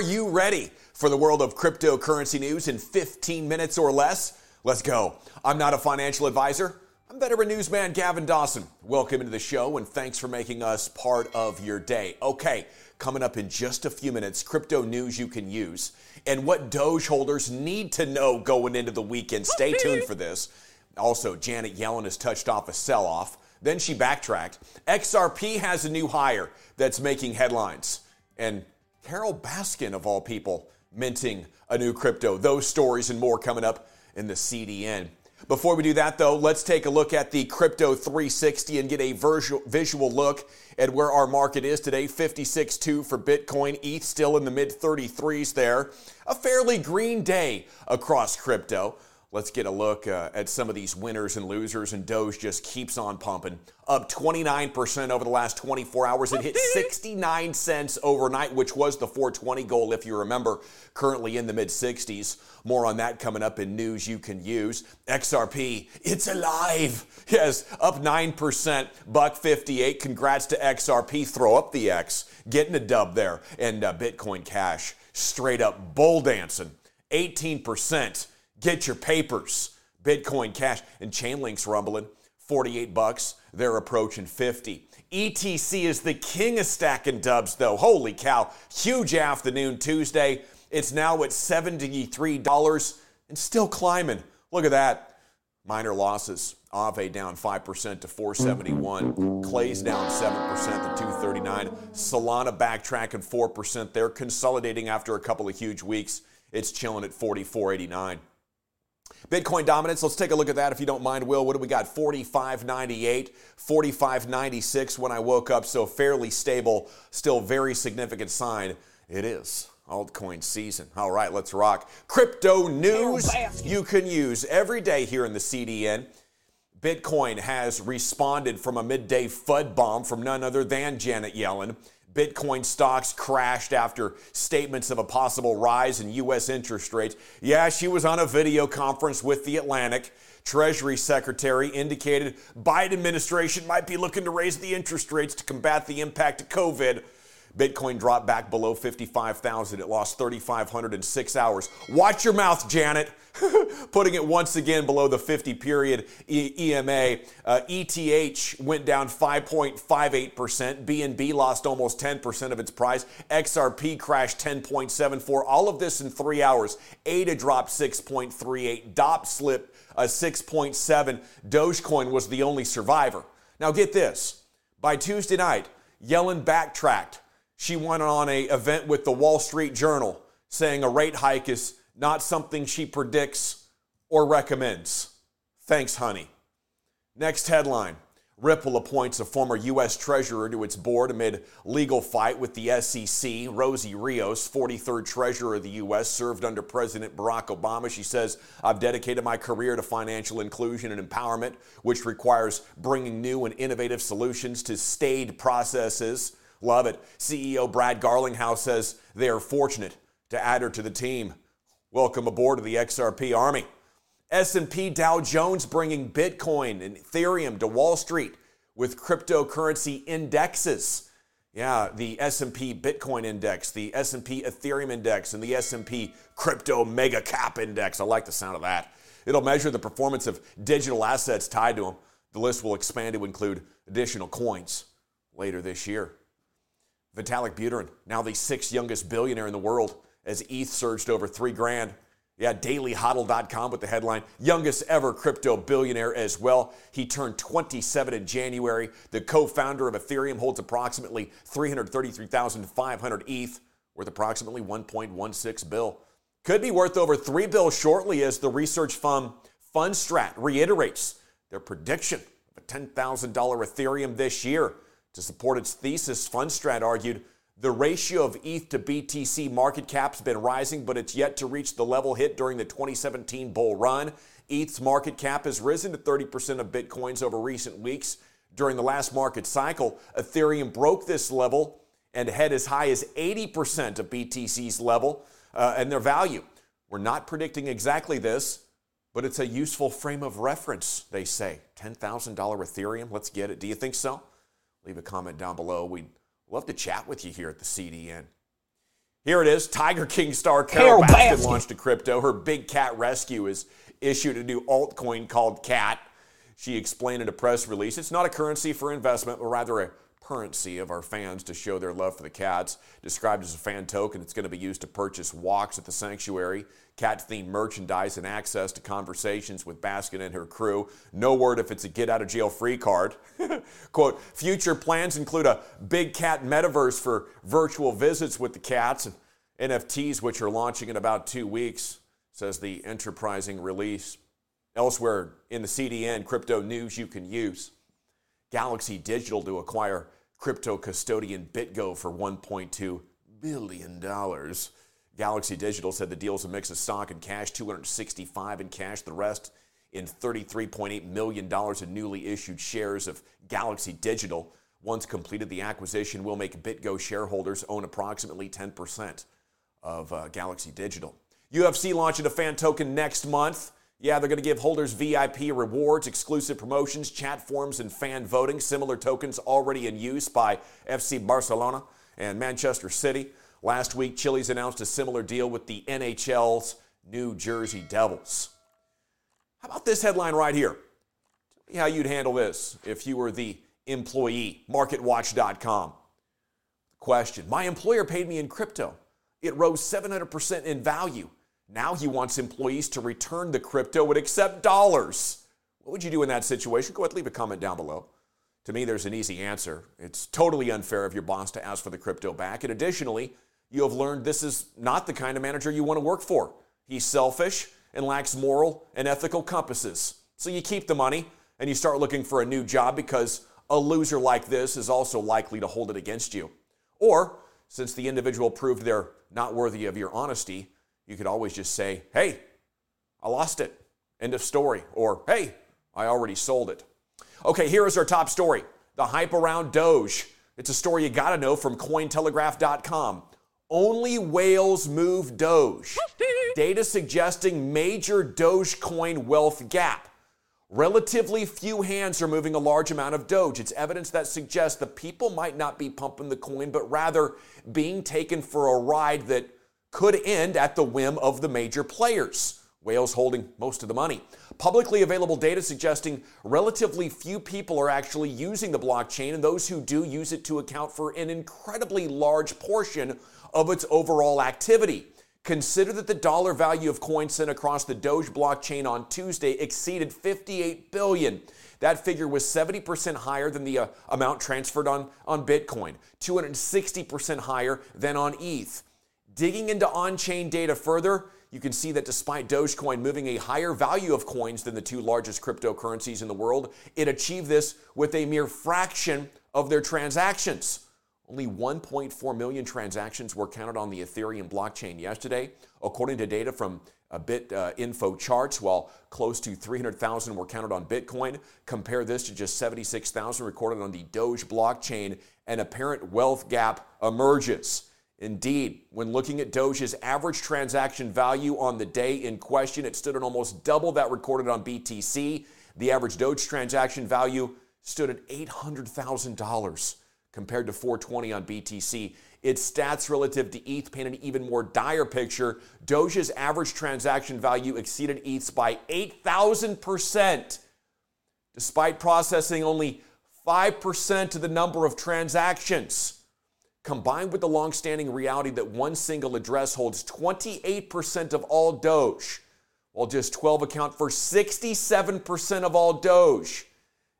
Are you ready for the world of cryptocurrency news in 15 minutes or less? Let's go. I'm not a financial advisor. I'm veteran newsman Gavin Dawson. Welcome into the show and thanks for making us part of your day. Okay, coming up in just a few minutes, crypto news you can use and what Doge holders need to know going into the weekend. Stay tuned for this. Also, Janet Yellen has touched off a sell off. Then she backtracked. XRP has a new hire that's making headlines. And Carole Baskin, of all people, minting a new crypto. Those stories and more coming up in the CDN. Before we do that, though, let's take a look at the Crypto 360 and get a visual look at where our market is today. 56.2 for Bitcoin, ETH still in the mid 33s there. A fairly green day across crypto. Let's get a look uh, at some of these winners and losers, and Doge just keeps on pumping. Up 29% over the last 24 hours. It hit 69 cents overnight, which was the 420 goal, if you remember, currently in the mid 60s. More on that coming up in news you can use. XRP, it's alive. Yes, up 9%, buck 58. Congrats to XRP. Throw up the X, getting a dub there. And uh, Bitcoin Cash, straight up bull dancing, 18%. Get your papers. Bitcoin Cash and Chainlink's rumbling 48 bucks. They're approaching 50. ETC is the king of stacking dubs though. Holy cow. Huge afternoon Tuesday. It's now at $73 and still climbing. Look at that. Minor losses. Aave down 5% to 471. Clay's down 7% to 239. Solana backtracking 4%. They're consolidating after a couple of huge weeks. It's chilling at 44.89. Bitcoin dominance, let's take a look at that if you don't mind, Will. What do we got? 45.98, 45.96 when I woke up, so fairly stable, still very significant sign. It is altcoin season. All right, let's rock. Crypto news you can use every day here in the CDN. Bitcoin has responded from a midday FUD bomb from none other than Janet Yellen. Bitcoin stocks crashed after statements of a possible rise in U.S. interest rates. Yeah, she was on a video conference with the Atlantic. Treasury Secretary indicated Biden administration might be looking to raise the interest rates to combat the impact of COVID. Bitcoin dropped back below 55,000. It lost 3,500 in six hours. Watch your mouth, Janet. Putting it once again below the 50 period EMA. Uh, ETH went down 5.58%. BNB lost almost 10% of its price. XRP crashed 10.74. All of this in three hours. ADA dropped 6.38. DOT slipped uh, 6.7. Dogecoin was the only survivor. Now get this. By Tuesday night, Yellen backtracked she went on a event with the Wall Street Journal saying a rate hike is not something she predicts or recommends. Thanks, honey. Next headline Ripple appoints a former U.S. Treasurer to its board amid legal fight with the SEC. Rosie Rios, 43rd Treasurer of the U.S., served under President Barack Obama. She says, I've dedicated my career to financial inclusion and empowerment, which requires bringing new and innovative solutions to staid processes Love it. CEO Brad Garlinghouse says they are fortunate to add her to the team. Welcome aboard to the XRP Army. S&P Dow Jones bringing Bitcoin and Ethereum to Wall Street with cryptocurrency indexes. Yeah, the S&P Bitcoin index, the S&P Ethereum index, and the S&P Crypto Mega Cap index. I like the sound of that. It'll measure the performance of digital assets tied to them. The list will expand to include additional coins later this year. Vitalik Buterin, now the sixth youngest billionaire in the world, as ETH surged over three grand. Yeah, dailyhodl.com with the headline Youngest ever crypto billionaire as well. He turned 27 in January. The co founder of Ethereum holds approximately 333,500 ETH, worth approximately 1.16 bill. Could be worth over 3 bill shortly as the research firm Fundstrat reiterates their prediction of a $10,000 Ethereum this year. To support its thesis, Fundstrat argued the ratio of ETH to BTC market cap has been rising, but it's yet to reach the level hit during the 2017 bull run. ETH's market cap has risen to 30% of Bitcoins over recent weeks. During the last market cycle, Ethereum broke this level and had as high as 80% of BTC's level uh, and their value. We're not predicting exactly this, but it's a useful frame of reference, they say. $10,000 Ethereum, let's get it. Do you think so? Leave a comment down below. We'd love to chat with you here at the CDN. Here it is. Tiger King star Carole, Carole Baskin, Baskin launched a crypto. Her big cat rescue has issued a new altcoin called CAT. She explained in a press release it's not a currency for investment, but rather a currency of our fans to show their love for the cats. Described as a fan token, it's going to be used to purchase walks at the sanctuary, cat themed merchandise, and access to conversations with Baskin and her crew. No word if it's a get out of jail free card. Quote Future plans include a big cat metaverse for virtual visits with the cats and NFTs, which are launching in about two weeks, says the enterprising release. Elsewhere in the CDN, crypto news you can use. Galaxy Digital to acquire crypto custodian BitGo for $1.2 billion. Galaxy Digital said the deal is a mix of stock and cash, 265 in cash, the rest in $33.8 million in newly issued shares of Galaxy Digital. Once completed, the acquisition will make BitGo shareholders own approximately 10% of uh, Galaxy Digital. UFC launching a fan token next month. Yeah, they're going to give holders VIP rewards, exclusive promotions, chat forums, and fan voting. Similar tokens already in use by FC Barcelona and Manchester City. Last week, Chili's announced a similar deal with the NHL's New Jersey Devils. How about this headline right here? Tell me how you'd handle this if you were the employee. MarketWatch.com. Question My employer paid me in crypto. It rose 700% in value. Now he wants employees to return the crypto and accept dollars. What would you do in that situation? Go ahead, leave a comment down below. To me, there's an easy answer. It's totally unfair of your boss to ask for the crypto back. And additionally, you have learned this is not the kind of manager you want to work for. He's selfish and lacks moral and ethical compasses. So you keep the money and you start looking for a new job because a loser like this is also likely to hold it against you. Or, since the individual proved they're not worthy of your honesty, you could always just say, hey, I lost it. End of story. Or, hey, I already sold it. Okay, here is our top story the hype around Doge. It's a story you got to know from Cointelegraph.com. Only whales move Doge. Data suggesting major Dogecoin wealth gap. Relatively few hands are moving a large amount of Doge. It's evidence that suggests the people might not be pumping the coin, but rather being taken for a ride that could end at the whim of the major players. Whales holding most of the money. Publicly available data suggesting relatively few people are actually using the blockchain, and those who do use it to account for an incredibly large portion of its overall activity. Consider that the dollar value of coins sent across the Doge blockchain on Tuesday exceeded 58 billion. That figure was 70% higher than the uh, amount transferred on, on Bitcoin, 260% higher than on ETH. Digging into on chain data further, you can see that despite Dogecoin moving a higher value of coins than the two largest cryptocurrencies in the world, it achieved this with a mere fraction of their transactions. Only 1.4 million transactions were counted on the Ethereum blockchain yesterday, according to data from bit uh, info charts, while close to 300,000 were counted on Bitcoin. Compare this to just 76,000 recorded on the Doge blockchain, an apparent wealth gap emerges. Indeed, when looking at Doge's average transaction value on the day in question, it stood at almost double that recorded on BTC. The average Doge transaction value stood at $800,000 compared to 420 on BTC. Its stats relative to ETH paint an even more dire picture. Doge's average transaction value exceeded ETH's by 8,000%, despite processing only 5% of the number of transactions combined with the long-standing reality that one single address holds 28% of all Doge, while just 12 account for 67% of all Doge,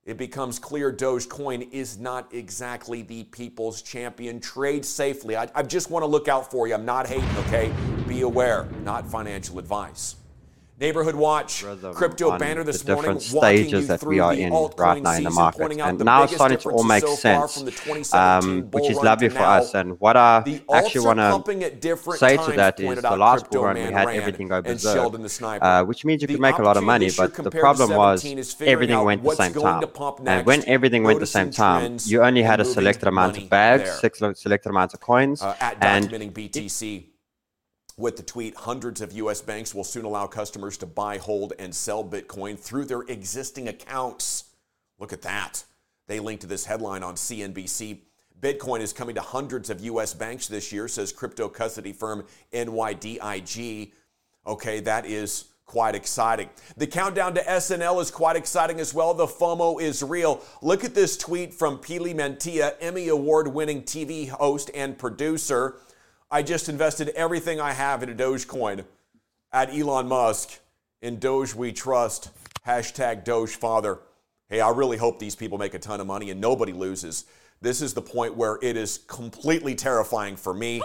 it becomes clear Dogecoin is not exactly the people's champion. Trade safely. I, I just want to look out for you. I'm not hating, okay? Be aware, not financial advice. Neighborhood Watch, Crypto Banter this the morning, stages that we are in right now in the market. And now it's starting to all make so sense, um, which is lovely for us. And what I actually want to say to that is the last bull run we had everything go berserk, uh, which means you could make a lot of money. But the problem was everything went the same time. And when everything went the same time, you only had a selected amount of bags, selected amount of coins, uh, and BTC with the tweet, hundreds of U.S. banks will soon allow customers to buy, hold, and sell Bitcoin through their existing accounts. Look at that. They link to this headline on CNBC. Bitcoin is coming to hundreds of US banks this year, says crypto custody firm NYDIG. Okay, that is quite exciting. The countdown to SNL is quite exciting as well. The FOMO is real. Look at this tweet from Pili Mänttinen, Emmy Award winning TV host and producer. I just invested everything I have into Dogecoin at Elon Musk. In Doge we trust. Hashtag Doge Father. Hey, I really hope these people make a ton of money and nobody loses. This is the point where it is completely terrifying for me,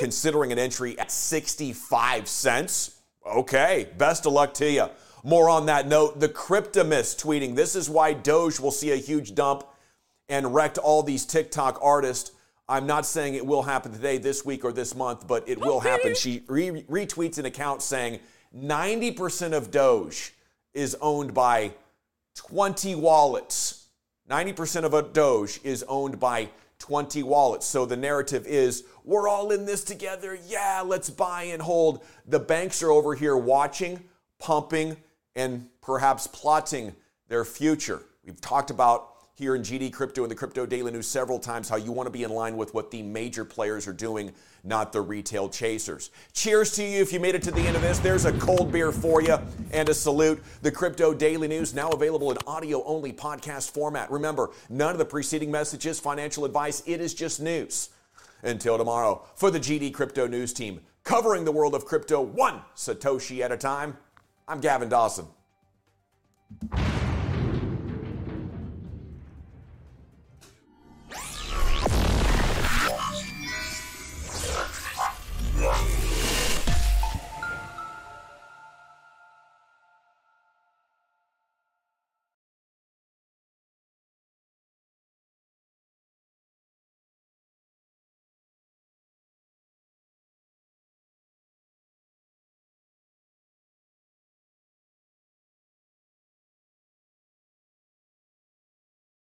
considering an entry at 65 cents. Okay, best of luck to you. More on that note, the Cryptomist tweeting, this is why Doge will see a huge dump and wrecked all these TikTok artists. I'm not saying it will happen today, this week, or this month, but it will happen. She re- retweets an account saying 90% of Doge is owned by 20 wallets. 90% of a Doge is owned by 20 wallets. So the narrative is we're all in this together. Yeah, let's buy and hold. The banks are over here watching, pumping, and perhaps plotting their future. We've talked about here in GD Crypto and the Crypto Daily News several times how you want to be in line with what the major players are doing, not the retail chasers. Cheers to you if you made it to the end of this. There's a cold beer for you and a salute. The Crypto Daily News now available in audio only podcast format. Remember, none of the preceding messages, financial advice, it is just news. Until tomorrow, for the GD Crypto News team, covering the world of crypto one Satoshi at a time, I'm Gavin Dawson.